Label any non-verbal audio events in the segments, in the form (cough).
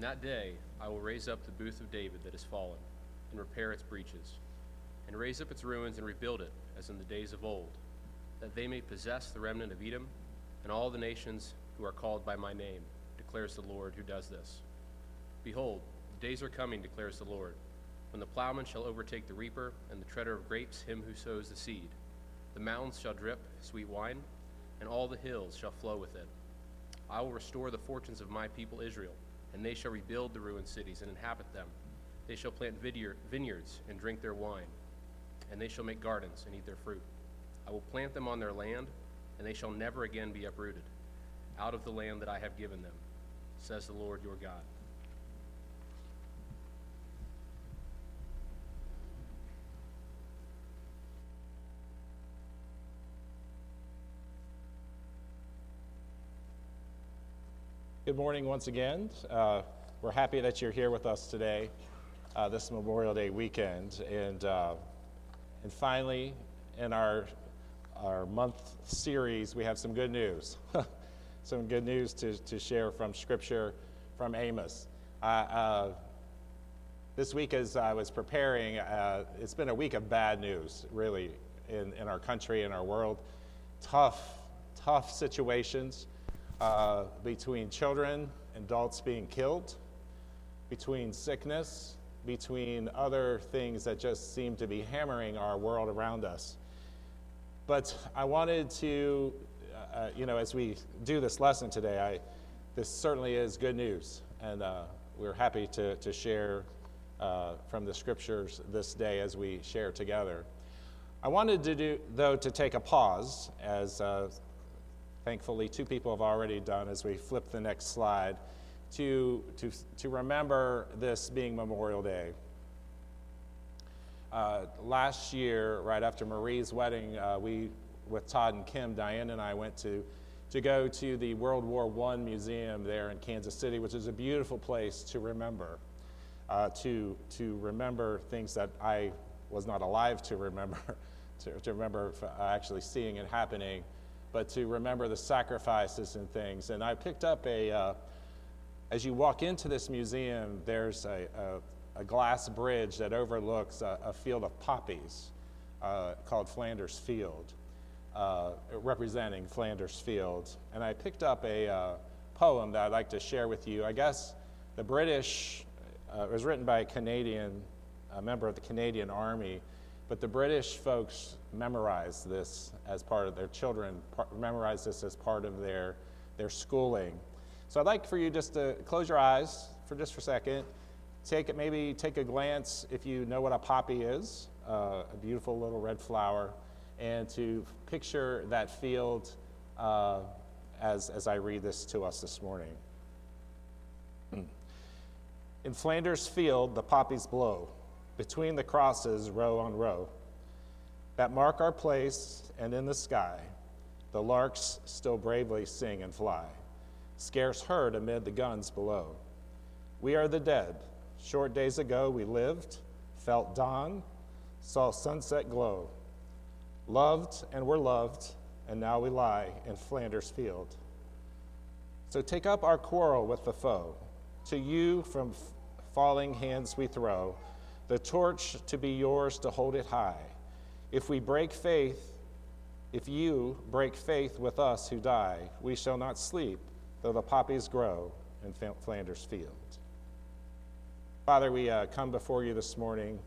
In that day I will raise up the booth of David that is fallen, and repair its breaches, and raise up its ruins and rebuild it as in the days of old, that they may possess the remnant of Edom and all the nations who are called by my name, declares the Lord who does this. Behold, the days are coming, declares the Lord, when the plowman shall overtake the reaper, and the treader of grapes him who sows the seed. The mountains shall drip sweet wine, and all the hills shall flow with it. I will restore the fortunes of my people Israel, and they shall rebuild the ruined cities and inhabit them. They shall plant vineyards and drink their wine, and they shall make gardens and eat their fruit. I will plant them on their land, and they shall never again be uprooted out of the land that I have given them, says the Lord your God. Good morning once again. Uh, we're happy that you're here with us today, uh, this Memorial Day weekend. And, uh, and finally, in our, our month series, we have some good news. (laughs) some good news to, to share from Scripture from Amos. Uh, this week, as I was preparing, uh, it's been a week of bad news, really, in, in our country, in our world. Tough, tough situations uh, between children, and adults being killed, between sickness, between other things that just seem to be hammering our world around us. But I wanted to, uh, uh, you know, as we do this lesson today, I, this certainly is good news, and uh, we're happy to, to share uh, from the scriptures this day as we share together. I wanted to do, though, to take a pause as uh, thankfully, two people have already done as we flip the next slide to, to, to remember this being Memorial Day. Uh, last year, right after Marie's wedding, uh, we, with Todd and Kim, Diane and I went to, to go to the World War I Museum there in Kansas City, which is a beautiful place to remember, uh, to, to remember things that I was not alive to remember, (laughs) to, to remember actually seeing it happening but to remember the sacrifices and things. And I picked up a, uh, as you walk into this museum, there's a, a, a glass bridge that overlooks a, a field of poppies uh, called Flanders Field, uh, representing Flanders Field. And I picked up a uh, poem that I'd like to share with you. I guess the British, uh, it was written by a Canadian, a member of the Canadian Army but the British folks memorized this as part of their children, memorized this as part of their, their schooling. So I'd like for you just to close your eyes for just for a second. Take it, maybe take a glance if you know what a poppy is, uh, a beautiful little red flower, and to picture that field uh, as, as I read this to us this morning. In Flanders Field, the poppies blow between the crosses, row on row, that mark our place, and in the sky, the larks still bravely sing and fly, scarce heard amid the guns below. We are the dead. Short days ago we lived, felt dawn, saw sunset glow, loved and were loved, and now we lie in Flanders Field. So take up our quarrel with the foe. To you from falling hands we throw the torch to be yours to hold it high. If we break faith, if you break faith with us who die, we shall not sleep, though the poppies grow in Flanders Field. Father, we uh, come before you this morning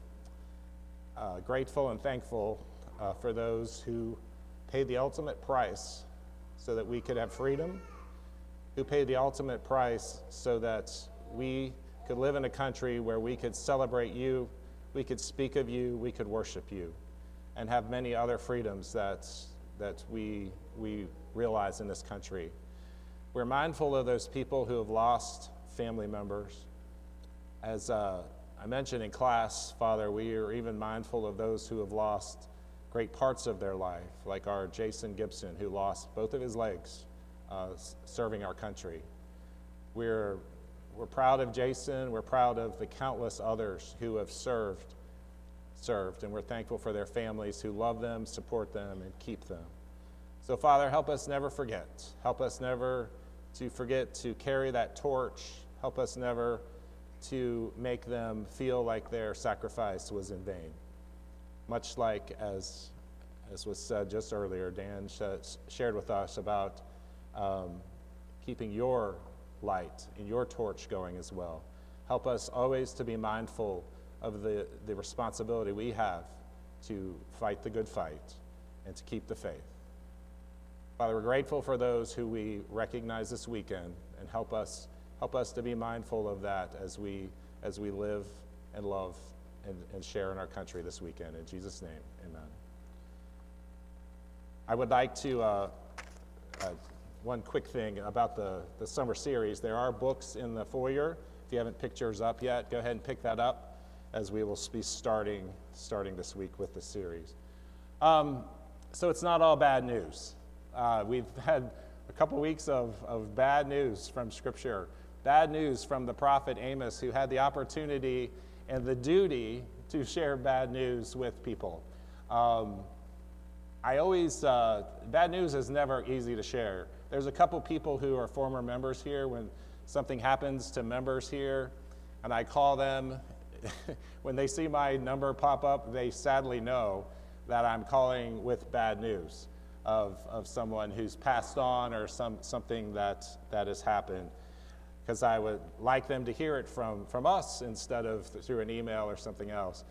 uh, grateful and thankful uh, for those who paid the ultimate price so that we could have freedom, who paid the ultimate price so that we could live in a country where we could celebrate you, we could speak of you, we could worship you, and have many other freedoms that, that we, we realize in this country. We're mindful of those people who have lost family members. As uh, I mentioned in class, Father, we are even mindful of those who have lost great parts of their life, like our Jason Gibson, who lost both of his legs uh, serving our country. We're we're proud of Jason. We're proud of the countless others who have served, served, and we're thankful for their families who love them, support them, and keep them. So, Father, help us never forget. Help us never to forget to carry that torch. Help us never to make them feel like their sacrifice was in vain. Much like as, as was said just earlier, Dan sh- shared with us about um, keeping your light and your torch going as well. Help us always to be mindful of the, the responsibility we have to fight the good fight and to keep the faith. Father, we're grateful for those who we recognize this weekend and help us, help us to be mindful of that as we, as we live and love and, and share in our country this weekend. In Jesus' name, amen. I would like to, uh, uh, one quick thing about the, the summer series. There are books in the foyer. If you haven't picked yours up yet, go ahead and pick that up as we will be starting, starting this week with the series. Um, so it's not all bad news. Uh, we've (laughs) had a couple weeks of, of bad news from Scripture, bad news from the prophet Amos, who had the opportunity and the duty to share bad news with people. Um, I always, uh, bad news is never easy to share. There's a couple people who are former members here. When something happens to members here, and I call them, (laughs) when they see my number pop up, they sadly know that I'm calling with bad news of, of someone who's passed on or some, something that, that has happened. Because I would like them to hear it from, from us instead of through an email or something else.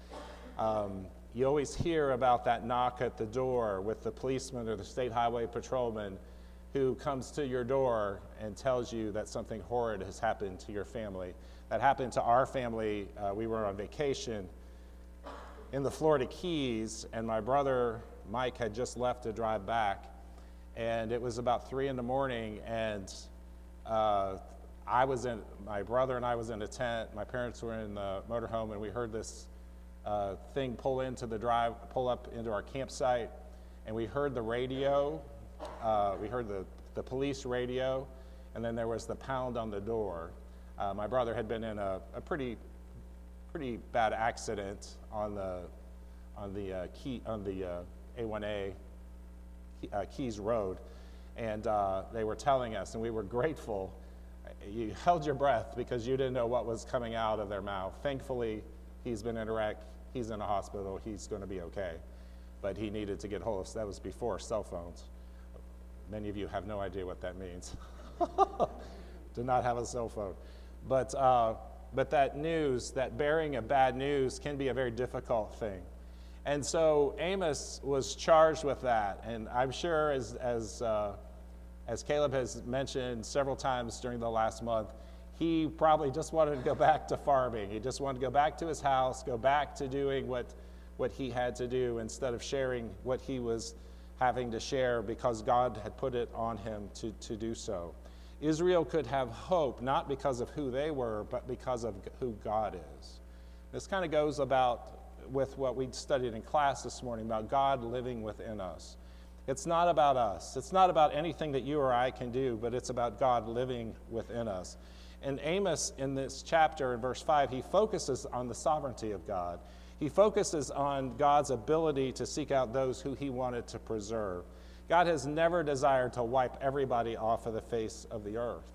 Um, you always hear about that knock at the door with the policeman or the state highway patrolman who comes to your door and tells you that something horrid has happened to your family. That happened to our family. Uh, we were on vacation in the Florida Keys, and my brother Mike had just left to drive back. And it was about three in the morning, and uh, I was in, my brother and I was in a tent. My parents were in the motorhome, and we heard this uh, thing pull into the drive, pull up into our campsite, and we heard the radio. Uh, we heard the, the police radio, and then there was the pound on the door. Uh, my brother had been in a, a pretty, pretty bad accident on the, on the uh, key, on the uh, A1A uh, Keys Road, and uh, they were telling us, and we were grateful. You held your breath because you didn't know what was coming out of their mouth. Thankfully, he's been in a wreck. He's in a hospital. He's going to be okay. But he needed to get hold of. That was before cell phones. Many of you have no idea what that means. (laughs) Do not have a cell phone. But, uh, but that news, that bearing of bad news, can be a very difficult thing. And so Amos was charged with that. And I'm sure, as, as, uh, as Caleb has mentioned several times during the last month, he probably just wanted to go back to farming. He just wanted to go back to his house, go back to doing what, what he had to do instead of sharing what he was having to share because God had put it on him to, to do so. Israel could have hope not because of who they were, but because of who God is. This kind of goes about with what we studied in class this morning about God living within us. It's not about us. It's not about anything that you or I can do, but it's about God living within us. And Amos, in this chapter, in verse 5, he focuses on the sovereignty of God. He focuses on God's ability to seek out those who he wanted to preserve. God has never desired to wipe everybody off of the face of the earth.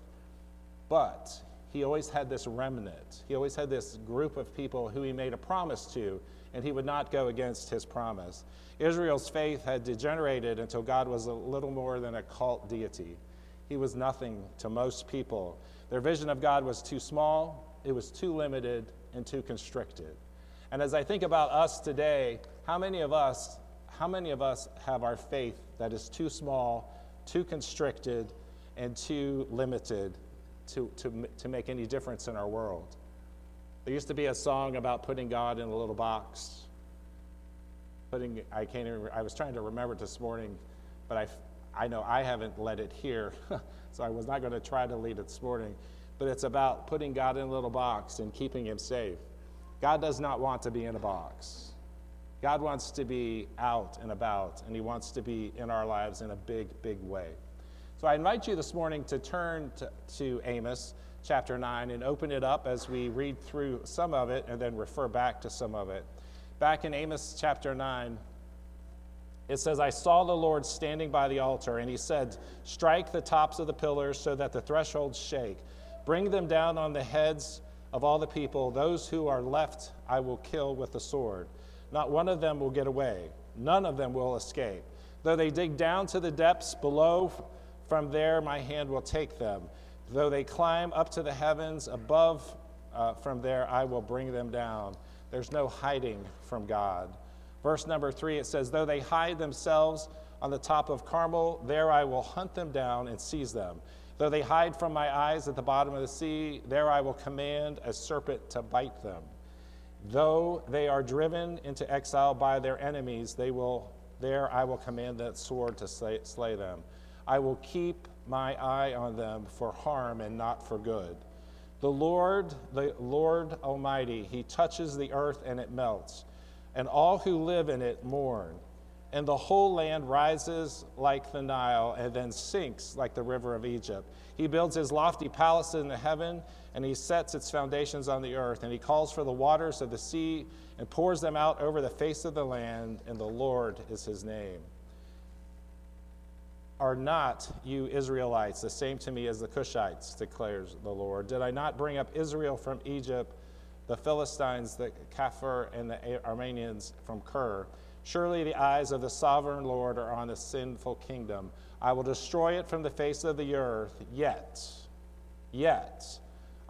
But he always had this remnant. He always had this group of people who he made a promise to and he would not go against his promise. Israel's faith had degenerated until God was a little more than a cult deity. He was nothing to most people. Their vision of God was too small, it was too limited, and too constricted. And as I think about us today, how many of us, how many of us have our faith that is too small, too constricted, and too limited to, to, to make any difference in our world? There used to be a song about putting God in a little box. Putting, I can't even, I was trying to remember it this morning, but I, I know I haven't led it here, (laughs) so I was not going to try to lead it this morning. But it's about putting God in a little box and keeping him safe. God does not want to be in a box. God wants to be out and about, and he wants to be in our lives in a big, big way. So I invite you this morning to turn to, to Amos chapter 9 and open it up as we read through some of it and then refer back to some of it. Back in Amos chapter 9, it says, I saw the Lord standing by the altar, and he said, Strike the tops of the pillars so that the thresholds shake. Bring them down on the heads of all the people. Those who are left I will kill with the sword. Not one of them will get away, none of them will escape. Though they dig down to the depths below, from there my hand will take them. Though they climb up to the heavens above, uh, from there I will bring them down. There's no hiding from God. Verse number three, it says, Though they hide themselves on the top of Carmel, there I will hunt them down and seize them. Though they hide from my eyes at the bottom of the sea, there I will command a serpent to bite them. Though they are driven into exile by their enemies, they will, there I will command that sword to slay, slay them. I will keep my eye on them for harm and not for good. The Lord, the Lord Almighty, He touches the earth and it melts, and all who live in it mourn. And the whole land rises like the Nile and then sinks like the river of Egypt. He builds his lofty palace in the heaven, and he sets its foundations on the earth. And he calls for the waters of the sea and pours them out over the face of the land, and the Lord is his name. Are not you Israelites the same to me as the Cushites, declares the Lord? Did I not bring up Israel from Egypt, the Philistines, the Caphtor, and the Arameans from Kir? Surely the eyes of the sovereign Lord are on the sinful kingdom. I will destroy it from the face of the earth, yet, yet,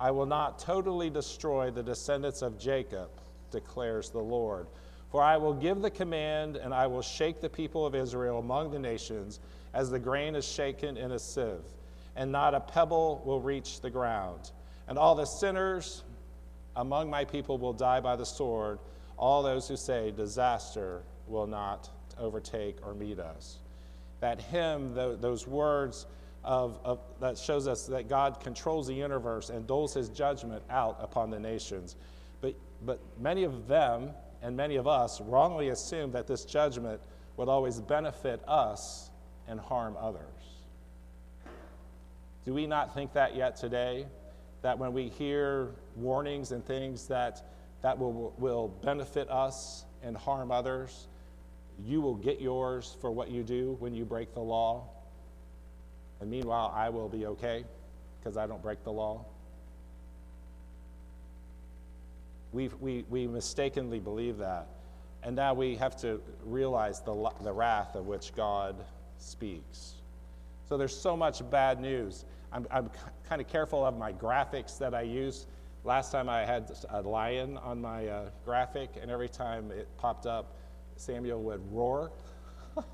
I will not totally destroy the descendants of Jacob, declares the Lord. For I will give the command, and I will shake the people of Israel among the nations as the grain is shaken in a sieve, and not a pebble will reach the ground. And all the sinners among my people will die by the sword, all those who say, Disaster will not overtake or meet us. That hymn, those words of, of, that shows us that God controls the universe and doles his judgment out upon the nations. But, but many of them and many of us wrongly assume that this judgment would always benefit us and harm others. Do we not think that yet today? That when we hear warnings and things that, that will, will benefit us and harm others, you will get yours for what you do when you break the law. And meanwhile, I will be okay because I don't break the law. We we, we mistakenly believe that. And now we have to realize the, the wrath of which God speaks. So there's so much bad news. I'm, I'm kind of careful of my graphics that I use. Last time I had a lion on my uh, graphic, and every time it popped up, Samuel would roar. (laughs)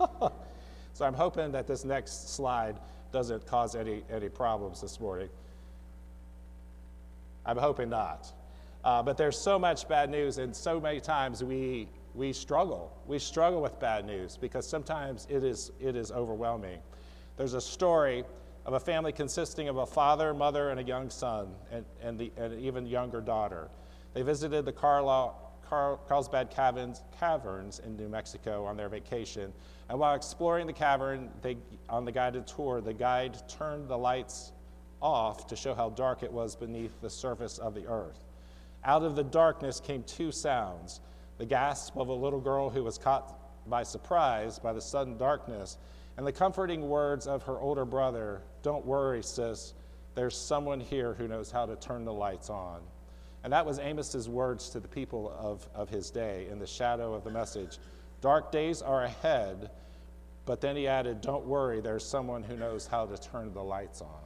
so I'm hoping that this next slide doesn't cause any, any problems this morning. I'm hoping not. Uh, but there's so much bad news, and so many times we we struggle. We struggle with bad news because sometimes it is, it is overwhelming. There's a story of a family consisting of a father, mother, and a young son, and, and, the, and an even younger daughter. They visited the Carl, Carlsbad caverns, caverns in New Mexico on their vacation. And while exploring the cavern they, on the guided tour, the guide turned the lights off to show how dark it was beneath the surface of the earth. Out of the darkness came two sounds the gasp of a little girl who was caught by surprise by the sudden darkness, and the comforting words of her older brother Don't worry, sis, there's someone here who knows how to turn the lights on. And that was Amos's words to the people of, of his day in the shadow of the message. Dark days are ahead, but then he added, Don't worry, there's someone who knows how to turn the lights on.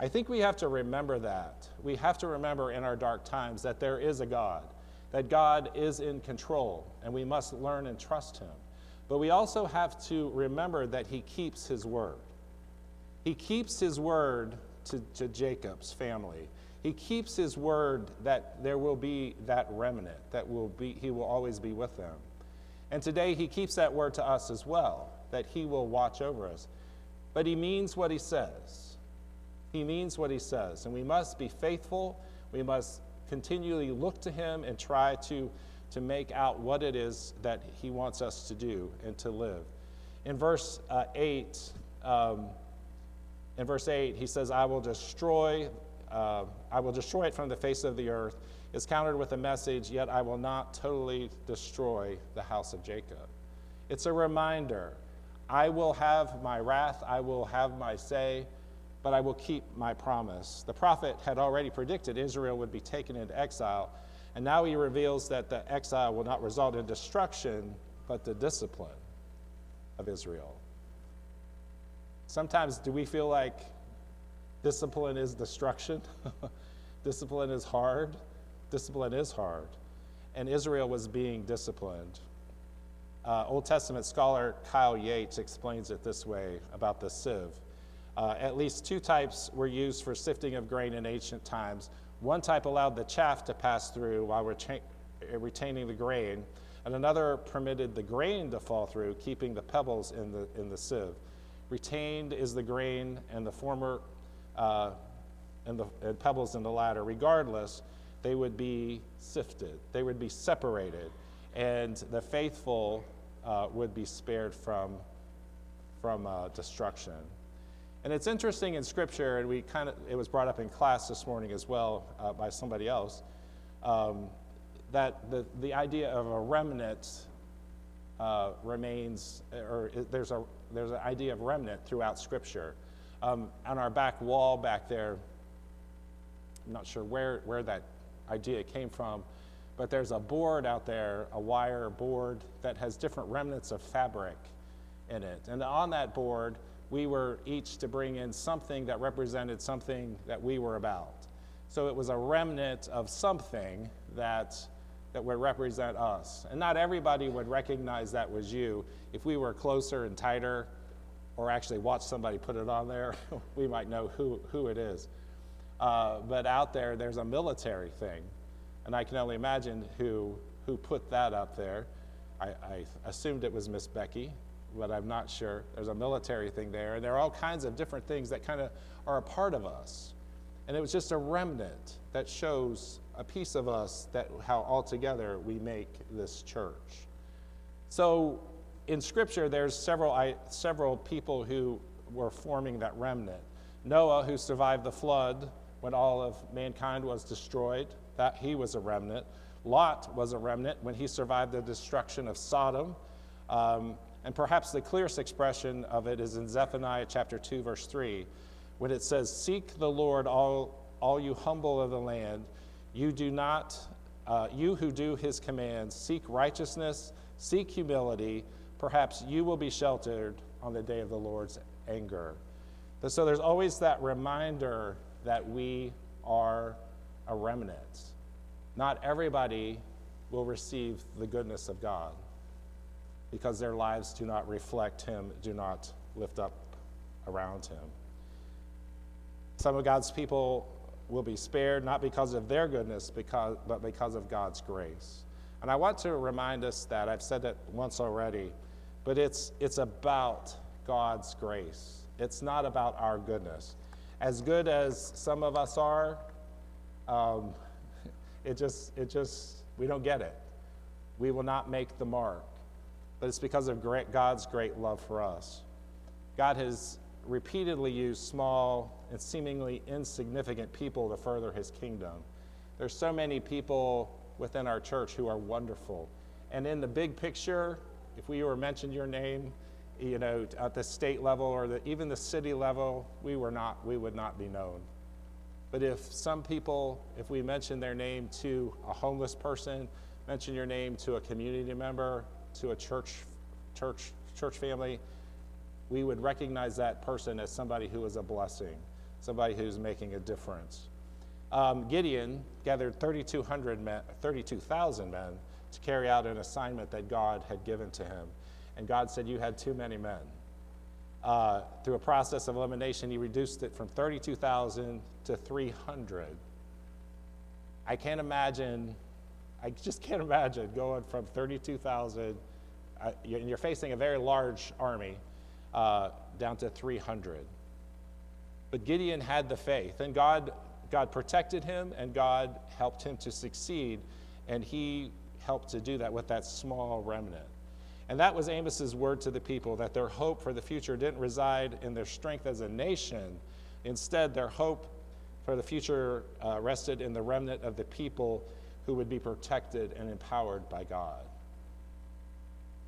I think we have to remember that. We have to remember in our dark times that there is a God that God is in control and we must learn and trust Him. But we also have to remember that He keeps His word. He keeps His word to, to Jacob's family. He keeps His word that there will be that remnant, that will be, He will always be with them. And today He keeps that word to us as well, that He will watch over us. But He means what He says. He means what He says. And we must be faithful. We must continually look to Him and try to, to make out what it is that He wants us to do and to live. In verse uh, 8, um, in verse 8, he says, I will destroy, uh, I will destroy it from the face of the earth. Is countered with a message, yet I will not totally destroy the house of Jacob. It's a reminder. I will have my wrath, I will have my say, but I will keep my promise. The prophet had already predicted Israel would be taken into exile, and now he reveals that the exile will not result in destruction, but the discipline of Israel. Sometimes do we feel like discipline is destruction? (laughs) discipline is hard. Discipline is hard. And Israel was being disciplined. Uh, Old Testament scholar Kyle Yates explains it this way about the sieve. Uh, at least two types were used for sifting of grain in ancient times. One type allowed the chaff to pass through while retain, retaining the grain, and another permitted the grain to fall through, keeping the pebbles in the, in the sieve. Retained is the grain, and the former uh, and the and pebbles in the latter. Regardless, they would be sifted, they would be separated, and the faithful uh, would be spared from, from uh, destruction. And it's interesting in Scripture, and we kind of it was brought up in class this morning as well uh, by somebody else, um, that the, the idea of a remnant uh, remains, or there's a there's an idea of remnant throughout Scripture. Um, on our back wall back there, I'm not sure where where that idea came from, but there's a board out there, a wire board that has different remnants of fabric in it, and on that board we were each to bring in something that represented something that we were about. So it was a remnant of something that, that would represent us. And not everybody would recognize that was you. If we were closer and tighter, or actually watch somebody put it on there, (laughs) we might know who, who it is. Uh, but out there, there's a military thing. And I can only imagine who, who put that up there. I, I assumed it was Miss Becky, but I'm not sure. There's a military thing there, and there are all kinds of different things that kind of are a part of us. And it was just a remnant that shows a piece of us that how altogether we make this church. So in Scripture, there's several, I, several people who were forming that remnant. Noah, who survived the flood when all of mankind was destroyed, that he was a remnant. Lot was a remnant when he survived the destruction of Sodom. Um, and perhaps the clearest expression of it is in Zephaniah chapter 2, verse 3, when it says, Seek the Lord, all, all you humble of the land. You do not, uh, you who do his commands, seek righteousness, seek humility. Perhaps you will be sheltered on the day of the Lord's anger. So there's always that reminder that we are a remnant. Not everybody will receive the goodness of God because their lives do not reflect Him, do not lift up around Him. Some of God's people will be spared not because of their goodness, because, but because of God's grace. And I want to remind us that I've said it once already, but it's, it's about God's grace. It's not about our goodness. As good as some of us are, um, (laughs) it just, it just, we don't get it. We will not make the mark but it's because of God's great love for us. God has repeatedly used small and seemingly insignificant people to further his kingdom. There's so many people within our church who are wonderful. And in the big picture, if we were mentioned your name, you know, at the state level or the, even the city level, we were not, we would not be known. But if some people, if we mention their name to a homeless person, mention your name to a community member, to a church, church, church family, we would recognize that person as somebody who is a blessing, somebody who's making a difference. Um, Gideon gathered 3,200 men, 32,000 men to carry out an assignment that God had given to him. And God said, You had too many men. Uh, through a process of elimination, he reduced it from 32,000 to 300. I can't imagine I just can't imagine going from 32,000, uh, and you're facing a very large army, uh, down to 300. But Gideon had the faith, and God, God protected him, and God helped him to succeed, and he helped to do that with that small remnant. And that was Amos's word to the people that their hope for the future didn't reside in their strength as a nation. Instead, their hope for the future uh, rested in the remnant of the people who would be protected and empowered by God.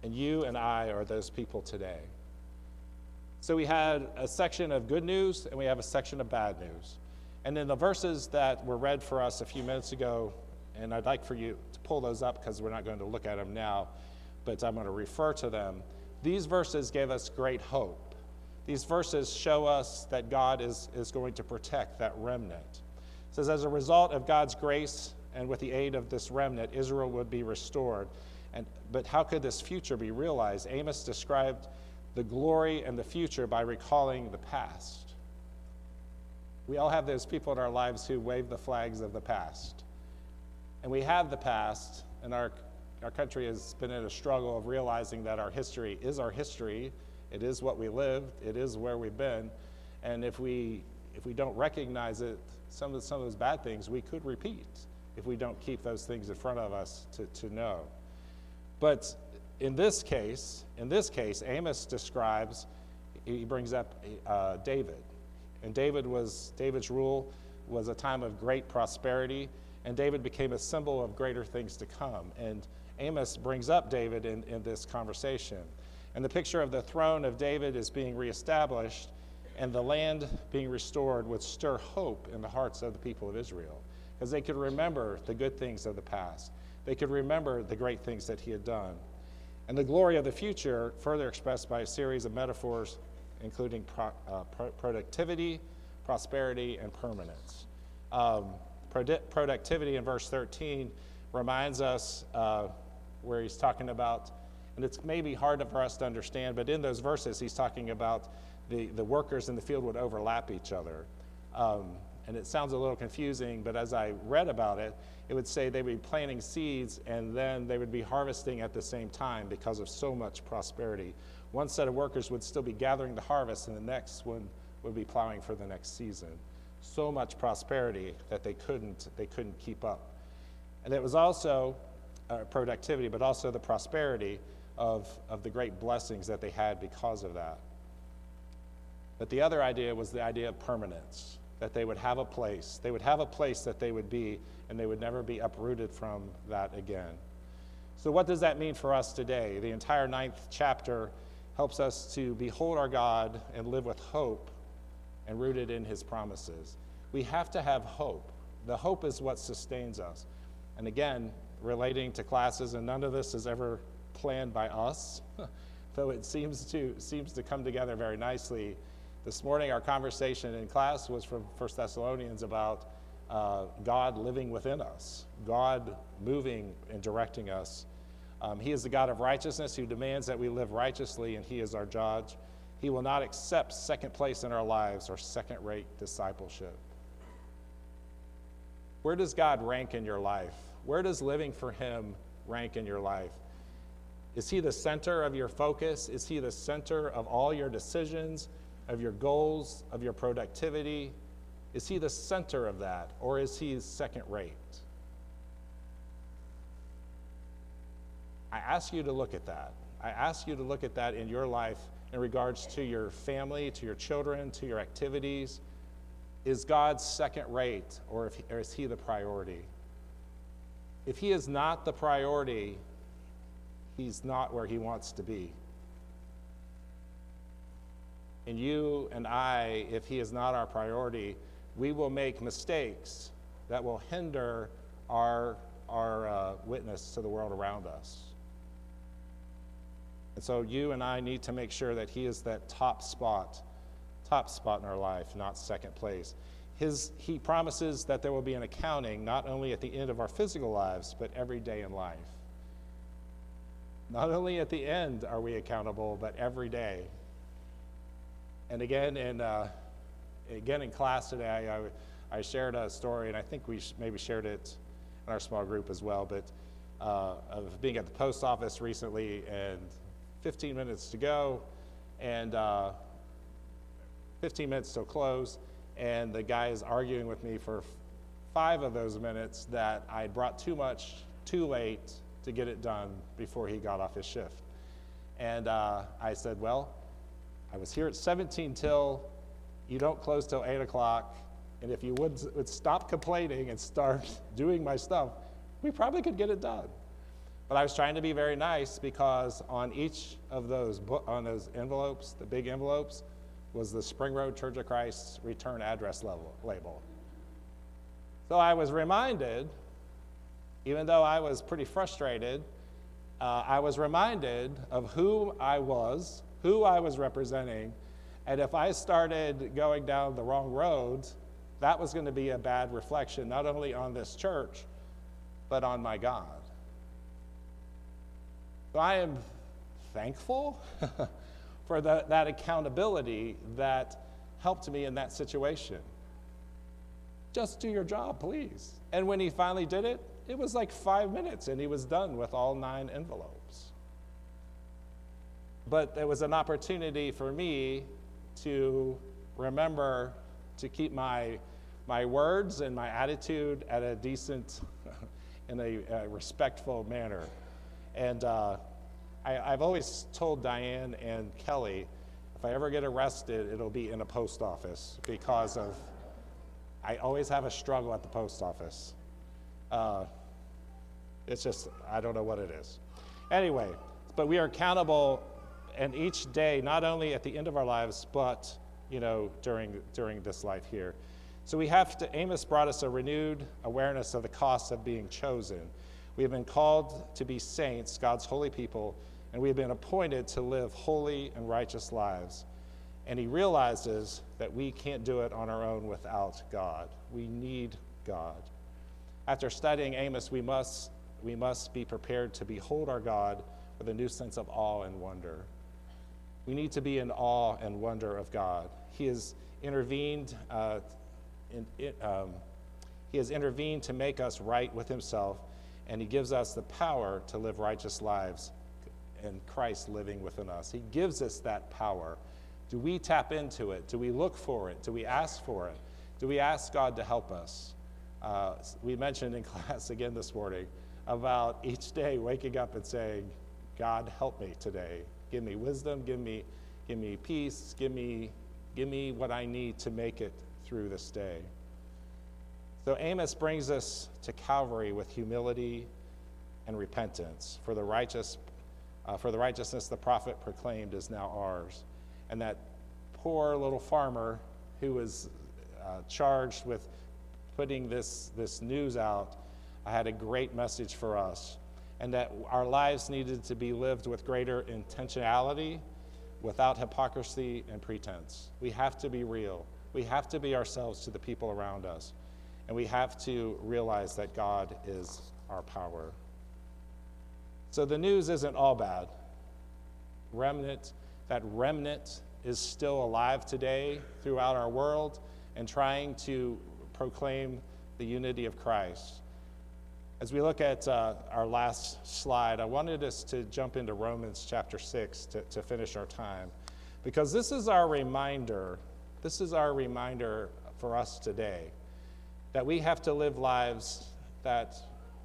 And you and I are those people today. So we had a section of good news and we have a section of bad news. And in the verses that were read for us a few minutes ago, and I'd like for you to pull those up because we're not going to look at them now, but I'm going to refer to them. These verses gave us great hope. These verses show us that God is, is going to protect that remnant. It says, as a result of God's grace and with the aid of this remnant, Israel would be restored. And, but how could this future be realized? Amos described the glory and the future by recalling the past. We all have those people in our lives who wave the flags of the past. And we have the past, and our, our country has been in a struggle of realizing that our history is our history. It is what we lived, it is where we've been. And if we, if we don't recognize it, some of, some of those bad things we could repeat if we don't keep those things in front of us to, to know. But in this case, in this case, Amos describes, he brings up uh, David. And David was, David's rule was a time of great prosperity, and David became a symbol of greater things to come. And Amos brings up David in, in this conversation. And the picture of the throne of David is being reestablished, and the land being restored would stir hope in the hearts of the people of Israel, because they could remember the good things of the past. They could remember the great things that he had done. And the glory of the future, further expressed by a series of metaphors, including pro, uh, pro- productivity, prosperity, and permanence. Um, produ- productivity in verse 13 reminds us uh, where he's talking about, and it's maybe hard for us to understand, but in those verses, he's talking about the, the workers in the field would overlap each other. Um, and it sounds a little confusing, but as I read about it, it would say they would be planting seeds and then they would be harvesting at the same time because of so much prosperity. One set of workers would still be gathering the harvest, and the next one would be plowing for the next season. So much prosperity that they couldn't, they couldn't keep up. And it was also uh, productivity, but also the prosperity of, of the great blessings that they had because of that. But the other idea was the idea of permanence that they would have a place. They would have a place that they would be, and they would never be uprooted from that again. So, what does that mean for us today? The entire ninth chapter helps us to behold our God and live with hope and rooted in his promises. We have to have hope. The hope is what sustains us. And again, relating to classes, and none of this is ever planned by us, (laughs) though it seems to, seems to come together very nicely this morning, our conversation in class was from 1 Thessalonians about uh, God living within us, God moving and directing us. Um, he is the God of righteousness who demands that we live righteously, and He is our judge. He will not accept second place in our lives or second rate discipleship. Where does God rank in your life? Where does living for Him rank in your life? Is He the center of your focus? Is He the center of all your decisions? Of your goals, of your productivity? Is he the center of that, or is he second rate? I ask you to look at that. I ask you to look at that in your life in regards to your family, to your children, to your activities. Is God second rate, or, or is he the priority? If he is not the priority, he's not where he wants to be. And you and I, if He is not our priority, we will make mistakes that will hinder our, our uh, witness to the world around us. And so you and I need to make sure that He is that top spot, top spot in our life, not second place. His, he promises that there will be an accounting not only at the end of our physical lives, but every day in life. Not only at the end are we accountable, but every day. And again, in, uh, again in class today, I, I, shared a story, and I think we maybe shared it in our small group as well, but uh, of being at the post office recently and 15 minutes to go, and uh, 15 minutes till close, and the guy is arguing with me for five of those minutes that I brought too much too late to get it done before he got off his shift. And uh, I said, Well, I was here at 17 till, you don't close till 8 o'clock. And if you would, would stop complaining and start (laughs) doing my stuff, we probably could get it done. But I was trying to be very nice because on each of those, on those envelopes, the big envelopes, was the Spring Road Church of Christ return address level, label. So I was reminded, even though I was pretty frustrated, uh, I was reminded of who I was, who I was representing, and if I started going down the wrong road, that was going to be a bad reflection, not only on this church, but on my God. So I am thankful (laughs) for the, that accountability that helped me in that situation. Just do your job, please. And when he finally did it, it was like five minutes and he was done with all nine envelopes. But it was an opportunity for me to remember to keep my, my words and my attitude at a decent, (laughs) in a, a respectful manner. And uh, I, I've always told Diane and Kelly if I ever get arrested, it'll be in a post office because of, I always have a struggle at the post office. Uh, it's just, I don't know what it is. Anyway, but we are accountable, and each day, not only at the end of our lives, but you know, during, during this life here. So we have to, Amos brought us a renewed awareness of the cost of being chosen. We have been called to be saints, God's holy people, and we have been appointed to live holy and righteous lives. And he realizes that we can't do it on our own without God. We need God. After studying Amos, we must, we must be prepared to behold our God with a new sense of awe and wonder. We need to be in awe and wonder of God. He has intervened. Uh, in, um, he has intervened to make us right with Himself, and He gives us the power to live righteous lives and Christ living within us. He gives us that power. Do we tap into it? Do we look for it? Do we ask for it? Do we ask God to help us? Uh, we mentioned in (laughs) class again this morning about each day waking up and saying, God, help me today. Give me wisdom, give me, give me peace, give me, give me what I need to make it through this day. So Amos brings us to Calvary with humility and repentance. For the righteous, uh, for the righteousness the prophet proclaimed is now ours, and that poor little farmer who was uh, charged with putting this, this news out, had a great message for us and that our lives needed to be lived with greater intentionality, without hypocrisy and pretense. We have to be real. We have to be ourselves to the people around us. And we have to realize that God is our power. So the news isn't all bad. Remnant, that remnant is still alive today throughout our world and trying to proclaim the unity of Christ. As we look at uh, our last slide, I wanted us to jump into Romans chapter 6 to, to finish our time. Because this is our reminder, this is our reminder for us today that we have to live lives that,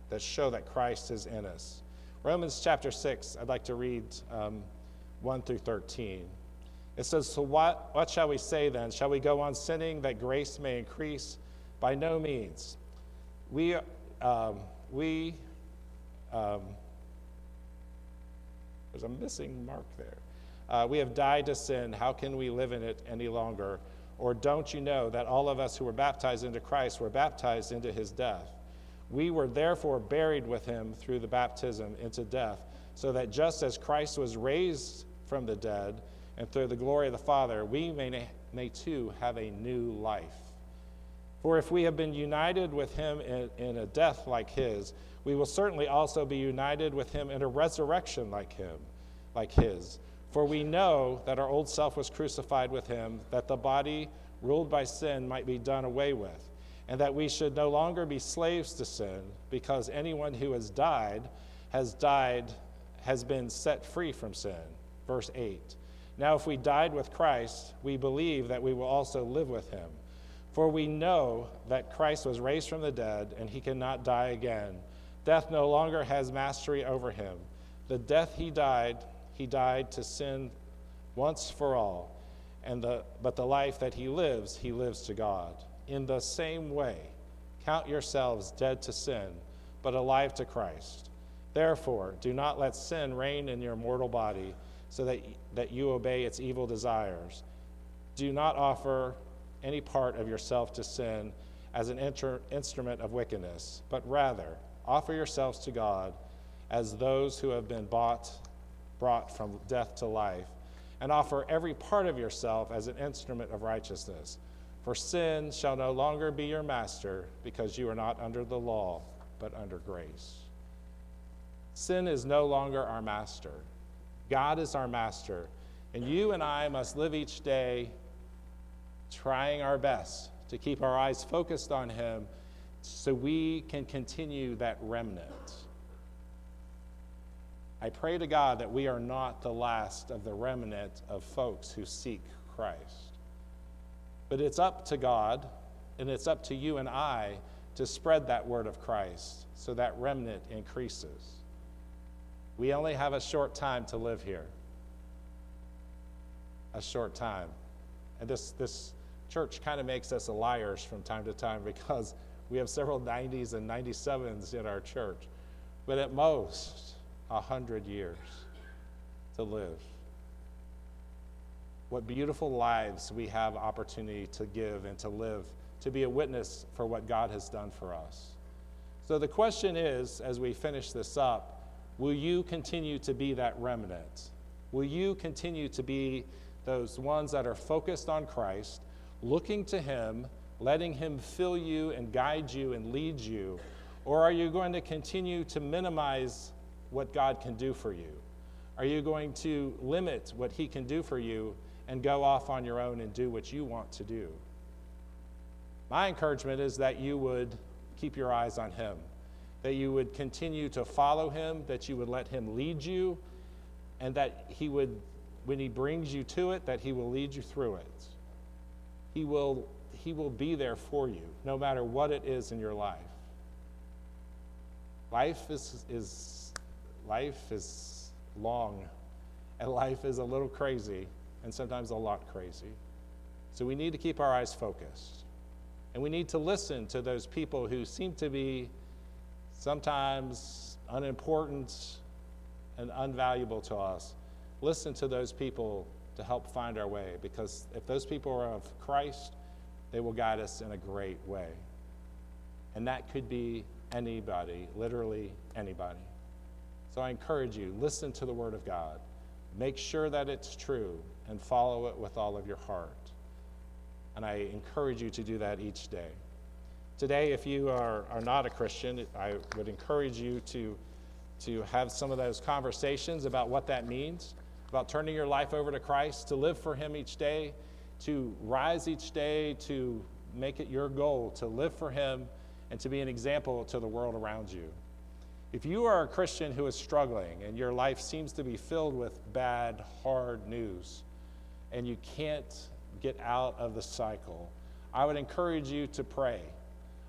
that show that Christ is in us. Romans chapter 6, I'd like to read um, 1 through 13. It says, So what, what shall we say then? Shall we go on sinning that grace may increase? By no means. We. Um, we, um, there's a missing mark there. Uh, we have died to sin. How can we live in it any longer? Or don't you know that all of us who were baptized into Christ were baptized into his death? We were therefore buried with him through the baptism into death, so that just as Christ was raised from the dead, and through the glory of the Father, we may, may too have a new life. For if we have been united with him in, in, a death like his, we will certainly also be united with him in a resurrection like him, like his. For we know that our old self was crucified with him, that the body ruled by sin might be done away with, and that we should no longer be slaves to sin, because anyone who has died has died, has been set free from sin. Verse 8. Now, if we died with Christ, we believe that we will also live with him. For we know that Christ was raised from the dead, and he cannot die again. Death no longer has mastery over him. The death he died, he died to sin once for all. And the, but the life that he lives, he lives to God. In the same way, count yourselves dead to sin, but alive to Christ. Therefore, do not let sin reign in your mortal body, so that, that you obey its evil desires. Do not offer any part of yourself to sin as an inter- instrument of wickedness, but rather offer yourselves to God as those who have been bought, brought from death to life, and offer every part of yourself as an instrument of righteousness. For sin shall no longer be your master, because you are not under the law, but under grace. Sin is no longer our master. God is our master. And you and I must live each day trying our best to keep our eyes focused on Him so we can continue that remnant. I pray to God that we are not the last of the remnant of folks who seek Christ. But it's up to God and it's up to you and I to spread that word of Christ so that remnant increases. We only have a short time to live here. A short time. And this, this church kind of makes us liars from time to time because we have several 90s and 97s in our church. But at most, 100 years to live. What beautiful lives we have opportunity to give and to live, to be a witness for what God has done for us. So the question is, as we finish this up, will you continue to be that remnant? Will you continue to be those ones that are focused on Christ, looking to Him, letting Him fill you and guide you and lead you? Or are you going to continue to minimize what God can do for you? Are you going to limit what He can do for you and go off on your own and do what you want to do? My encouragement is that you would keep your eyes on Him, that you would continue to follow Him, that you would let Him lead you, and that He would, when He brings you to it, that He will lead you through it. He will, he will be there for you, no matter what it is in your life. Life is, is life is long, and life is a little crazy, and sometimes a lot crazy. So we need to keep our eyes focused. And we need to listen to those people who seem to be sometimes unimportant and unvaluable to us. Listen to those people to help find our way because if those people are of Christ, they will guide us in a great way. And that could be anybody, literally anybody. So I encourage you listen to the Word of God, make sure that it's true, and follow it with all of your heart. And I encourage you to do that each day. Today, if you are, are not a Christian, I would encourage you to, to have some of those conversations about what that means, about turning your life over to Christ, to live for Him each day, to rise each day, to make it your goal to live for Him and to be an example to the world around you. If you are a Christian who is struggling and your life seems to be filled with bad, hard news, and you can't get out of the cycle, I would encourage you to pray.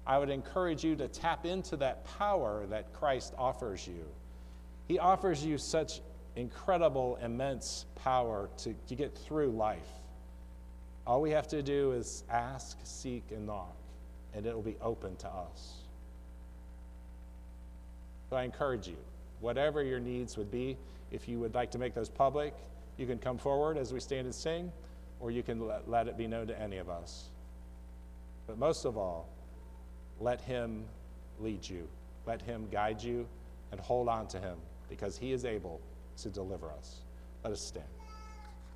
I would encourage you to tap into that power that Christ offers you. He offers you such incredible, immense power to, to get through life. All we have to do is ask, seek, and knock, and it will be open to us. So I encourage you, whatever your needs would be, if you would like to make those public, you can come forward as we stand and sing, or you can let, let it be known to any of us. But most of all, let Him lead you, let Him guide you, and hold on to Him because He is able to deliver us. Let us stand.